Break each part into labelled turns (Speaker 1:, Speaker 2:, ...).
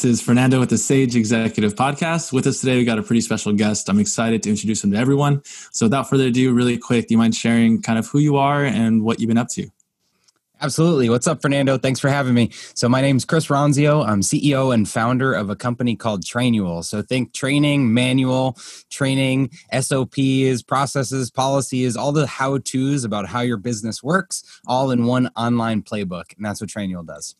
Speaker 1: This is Fernando with the Sage Executive Podcast. With us today, we got a pretty special guest. I'm excited to introduce him to everyone. So, without further ado, really quick, do you mind sharing kind of who you are and what you've been up to?
Speaker 2: Absolutely. What's up, Fernando? Thanks for having me. So, my name's Chris Ronzio. I'm CEO and founder of a company called Trainual. So, think training, manual, training, SOPs, processes, policies, all the how to's about how your business works, all in one online playbook. And that's what Trainual does.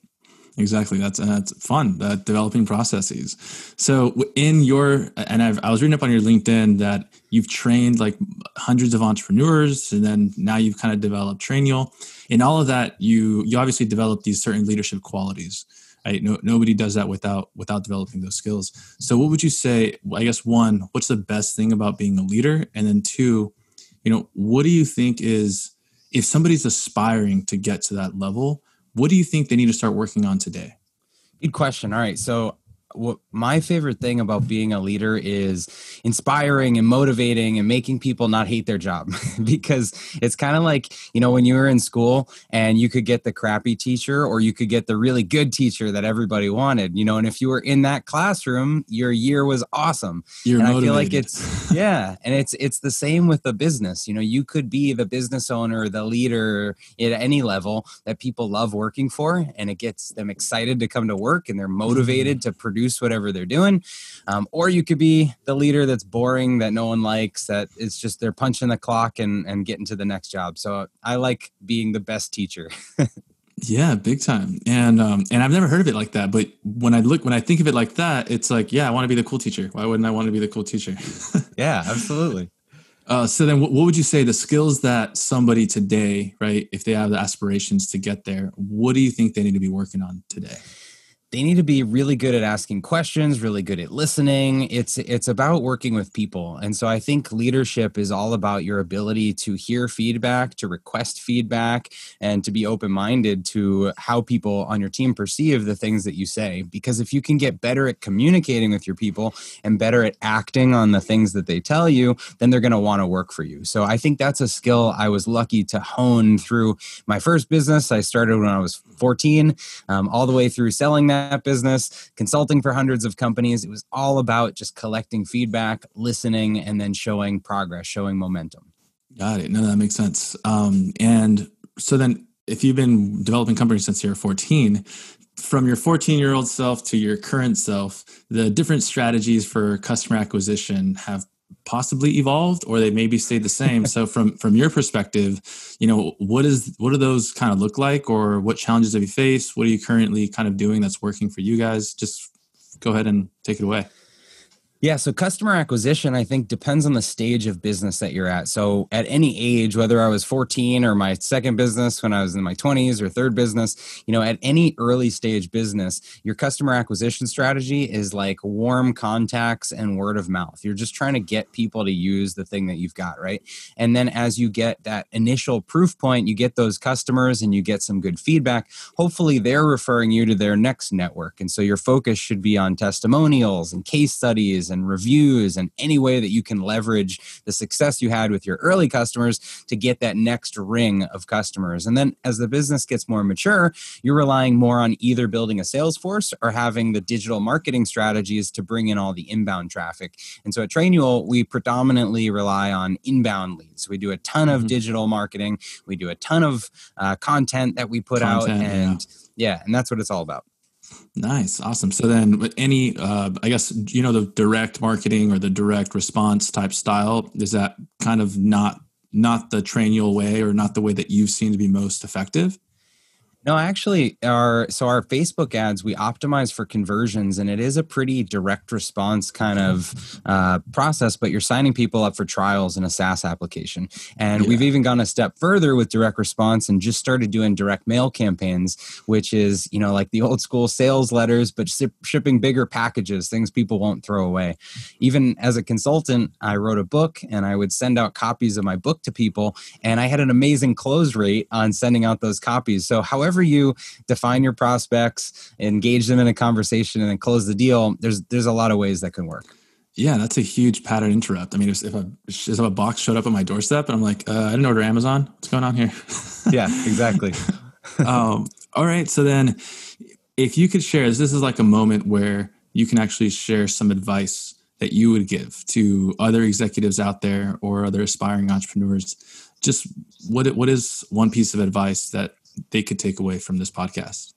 Speaker 1: Exactly. That's that's fun. That developing processes. So in your and I've, I was reading up on your LinkedIn that you've trained like hundreds of entrepreneurs, and then now you've kind of developed Trainual. In all of that, you you obviously develop these certain leadership qualities. Right? No, nobody does that without without developing those skills. So what would you say? I guess one, what's the best thing about being a leader, and then two, you know, what do you think is if somebody's aspiring to get to that level? What do you think they need to start working on today?
Speaker 2: Good question. All right. So what my favorite thing about being a leader is inspiring and motivating and making people not hate their job because it's kind of like you know when you were in school and you could get the crappy teacher or you could get the really good teacher that everybody wanted you know and if you were in that classroom your year was awesome
Speaker 1: You're
Speaker 2: and
Speaker 1: motivated.
Speaker 2: i feel like it's yeah and it's it's the same with the business you know you could be the business owner the leader at any level that people love working for and it gets them excited to come to work and they're motivated mm-hmm. to produce produce whatever they're doing. Um, or you could be the leader that's boring, that no one likes, that it's just they're punching the clock and, and getting to the next job. So I like being the best teacher.
Speaker 1: yeah, big time. And um, and I've never heard of it like that. But when I look, when I think of it like that, it's like, yeah, I want to be the cool teacher. Why wouldn't I want to be the cool teacher?
Speaker 2: yeah, absolutely.
Speaker 1: Uh, so then, what, what would you say the skills that somebody today, right, if they have the aspirations to get there, what do you think they need to be working on today?
Speaker 2: They need to be really good at asking questions really good at listening. It's it's about working with people. And so i think leadership is all about your ability to hear feedback to request feedback and to be open minded to how people on your team perceive the things that you say. Because if you can get better at communicating with your people and better at acting on the things that they tell you then they're going to want to work for you. So i think that's a skill i was lucky to hone through my first business. I started when i was 14 um, all the way through selling that that business, consulting for hundreds of companies. It was all about just collecting feedback, listening, and then showing progress, showing momentum.
Speaker 1: Got it. No, that makes sense. Um, and so then, if you've been developing companies since you're 14, from your 14 year old self to your current self, the different strategies for customer acquisition have possibly evolved or they maybe stayed the same. So from from your perspective you know what is what do those kind of look like or what challenges have you faced? What are you currently kind of doing that's working for you guys? Just go ahead and take it away
Speaker 2: yeah, so customer acquisition, I think, depends on the stage of business that you're at. So, at any age, whether I was 14 or my second business when I was in my 20s or third business, you know, at any early stage business, your customer acquisition strategy is like warm contacts and word of mouth. You're just trying to get people to use the thing that you've got, right? And then as you get that initial proof point, you get those customers and you get some good feedback. Hopefully, they're referring you to their next network. And so, your focus should be on testimonials and case studies and reviews and any way that you can leverage the success you had with your early customers to get that next ring of customers. And then as the business gets more mature, you're relying more on either building a sales force or having the digital marketing strategies to bring in all the inbound traffic. And so at Trainual, we predominantly rely on inbound leads. We do a ton of mm-hmm. digital marketing, we do a ton of uh, content that we put content, out, and yeah. yeah, and that's what it's all about.
Speaker 1: Nice, awesome. So then, any, uh, I guess you know the direct marketing or the direct response type style is that kind of not not the Trainual way or not the way that you've seen to be most effective.
Speaker 2: No, actually, our so our Facebook ads we optimize for conversions, and it is a pretty direct response kind of uh, process. But you're signing people up for trials in a SaaS application, and yeah. we've even gone a step further with direct response and just started doing direct mail campaigns, which is you know like the old school sales letters, but shipping bigger packages, things people won't throw away. Even as a consultant, I wrote a book, and I would send out copies of my book to people, and I had an amazing close rate on sending out those copies. So, however however you define your prospects, engage them in a conversation, and then close the deal, there's there's a lot of ways that can work.
Speaker 1: Yeah, that's a huge pattern interrupt. I mean, if, if, a, if a box showed up on my doorstep and I'm like, uh, I didn't order Amazon. What's going on here?
Speaker 2: yeah, exactly.
Speaker 1: um, all right. So then, if you could share, this is like a moment where you can actually share some advice that you would give to other executives out there or other aspiring entrepreneurs. Just what what is one piece of advice that they could take away from this podcast?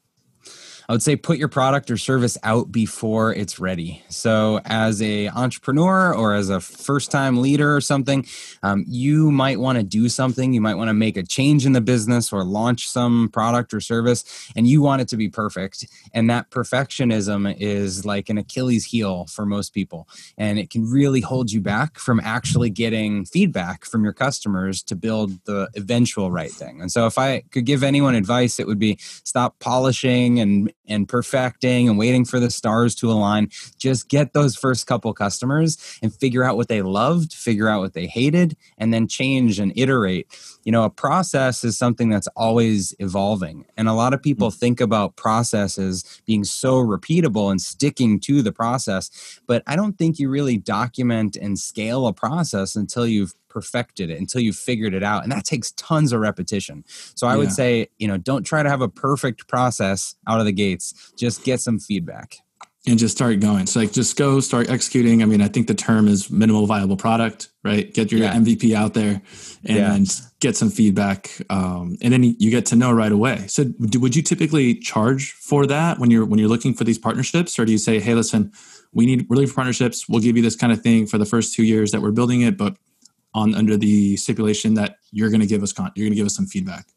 Speaker 2: I would say put your product or service out before it's ready. So, as a entrepreneur or as a first time leader or something, um, you might want to do something. You might want to make a change in the business or launch some product or service, and you want it to be perfect. And that perfectionism is like an Achilles heel for most people, and it can really hold you back from actually getting feedback from your customers to build the eventual right thing. And so, if I could give anyone advice, it would be stop polishing and and perfecting and waiting for the stars to align. Just get those first couple customers and figure out what they loved, figure out what they hated, and then change and iterate. You know, a process is something that's always evolving. And a lot of people mm-hmm. think about processes being so repeatable and sticking to the process. But I don't think you really document and scale a process until you've perfected it until you figured it out and that takes tons of repetition. So i yeah. would say you know don't try to have a perfect process out of the gates. Just get some feedback.
Speaker 1: And just start going. So like just go start executing. I mean i think the term is minimal viable product right? Get your yeah. mvp out there and yeah. get some feedback um, and then you get to know right away. So do, would you typically charge for that when you're when you're looking for these partnerships? Or do you say hey listen we need we're looking for partnerships. We'll give you this kind of thing for the first two years that we're building it but on under the stipulation that you're going to give us con- you're going to give us some feedback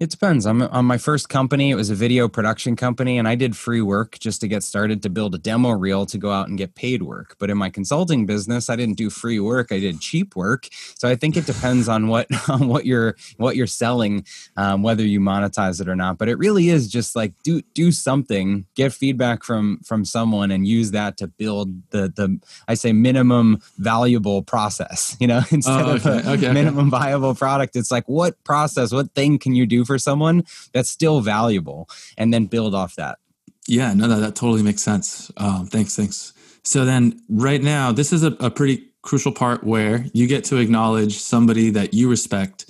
Speaker 2: it depends. I'm on my first company. It was a video production company, and I did free work just to get started to build a demo reel to go out and get paid work. But in my consulting business, I didn't do free work. I did cheap work. So I think it depends on what on what you're what you're selling, um, whether you monetize it or not. But it really is just like do do something, get feedback from from someone, and use that to build the the I say minimum valuable process. You know, instead oh, okay. of a okay, minimum okay. viable product, it's like what process, what thing can you do for someone that's still valuable. And then build off that.
Speaker 1: Yeah no that, that totally makes sense. Um, thanks thanks. So then right now this is a, a, pretty crucial part where you get to acknowledge somebody that you respect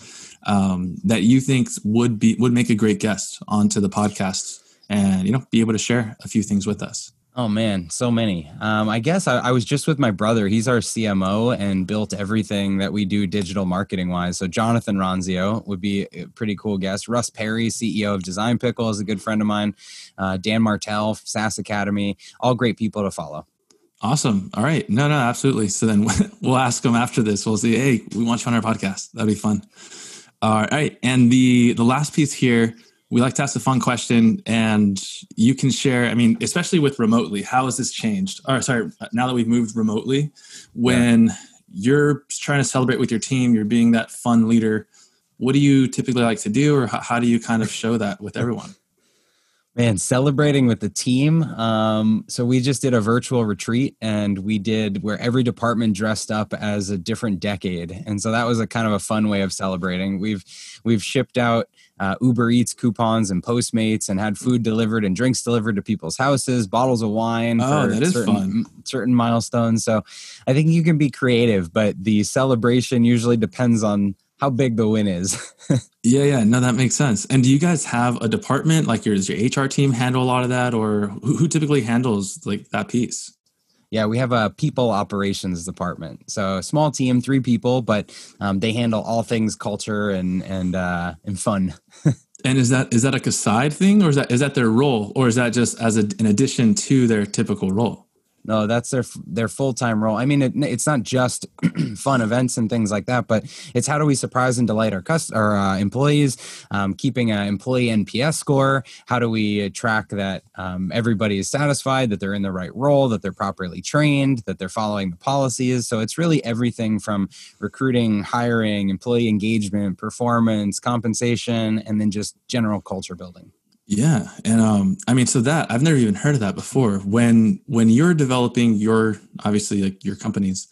Speaker 1: um, that you think would be would make a great guest onto the podcast and you know be able to share a few things with us
Speaker 2: Oh man, so many. Um, I guess I, I, was just with my brother. He's our CMO and built everything that we do digital marketing wise. So Jonathan Ronzio would be a pretty cool guest. Russ Perry, CEO of Design Pickle, is a good friend of mine. Uh, Dan Martell, SaaS Academy, all great people to follow.
Speaker 1: Awesome. All right. No, no, absolutely. So then we'll ask them after this. We'll say, hey, we want you on our podcast. That'd be fun. All right. And the the last piece here we like to ask a fun question and you can share i mean especially with remotely how has this changed or sorry now that we've moved remotely when yeah. you're trying to celebrate with your team you're being that fun leader what do you typically like to do or how, how do you kind of show that with everyone
Speaker 2: Man, celebrating with the team. Um, so we just did a virtual retreat and we did where every department dressed up as a different decade. And so that was a kind of a fun way of celebrating. We've we've shipped out uh, Uber Eats coupons and Postmates and had food delivered and drinks delivered to people's houses, bottles of wine
Speaker 1: oh,
Speaker 2: for
Speaker 1: that is
Speaker 2: certain,
Speaker 1: fun.
Speaker 2: certain milestones. So I think you can be creative, but the celebration usually depends on how big the win is.
Speaker 1: yeah, yeah, no, that makes sense. And do you guys have a department like your, does your HR team handle a lot of that, or who, who typically handles like that piece?
Speaker 2: Yeah, we have a people operations department. So small team, three people, but um, they handle all things culture and and uh, and fun.
Speaker 1: and is that is that like a side thing, or is that is that their role, or is that just as a, an addition to their typical role?
Speaker 2: No that's their their full-time role. I mean it, it's not just fun events and things like that but it's how do we surprise and delight our cust- our uh, employees um, keeping an employee nps score? How do we track that um, everybody is satisfied that they're in the right role that they're properly trained that they're following the policies? So it's really everything from recruiting hiring employee engagement performance compensation and then just general culture building
Speaker 1: yeah, and um, I mean, so that I've never even heard of that before. When when you're developing your obviously like your companies,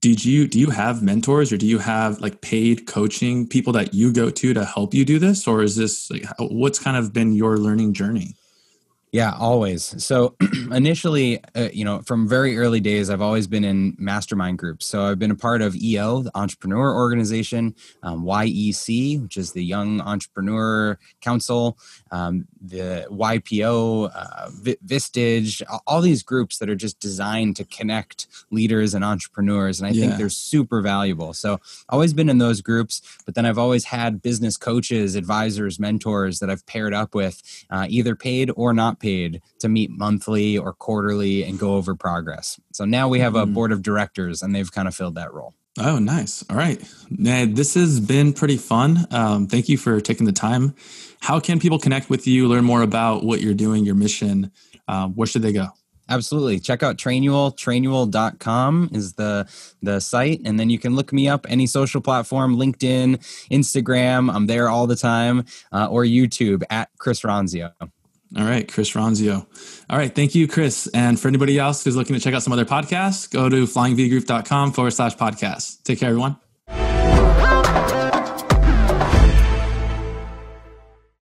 Speaker 1: did you do you have mentors or do you have like paid coaching people that you go to to help you do this, or is this like what's kind of been your learning journey?
Speaker 2: Yeah, always. So initially, uh, you know, from very early days, I've always been in mastermind groups. So I've been a part of EO, the Entrepreneur Organization, um, YEC, which is the Young Entrepreneur Council, um, the YPO, uh, v- Vistage, all these groups that are just designed to connect leaders and entrepreneurs. And I yeah. think they're super valuable. So always been in those groups, but then I've always had business coaches, advisors, mentors that I've paired up with, uh, either paid or not paid, to meet monthly or quarterly and go over progress. So now we have a mm-hmm. board of directors and they've kind of filled that role.
Speaker 1: Oh, nice. All right. Now, this has been pretty fun. Um, thank you for taking the time. How can people connect with you, learn more about what you're doing, your mission? Um, where should they go?
Speaker 2: Absolutely. Check out Trainual. Trainual.com is the the site. And then you can look me up any social platform, LinkedIn, Instagram. I'm there all the time, uh, or YouTube at Chris Ronzio.
Speaker 1: All right, Chris Ronzio. All right, thank you, Chris. And for anybody else who's looking to check out some other podcasts, go to flyingvgroup.com forward slash podcast. Take care, everyone.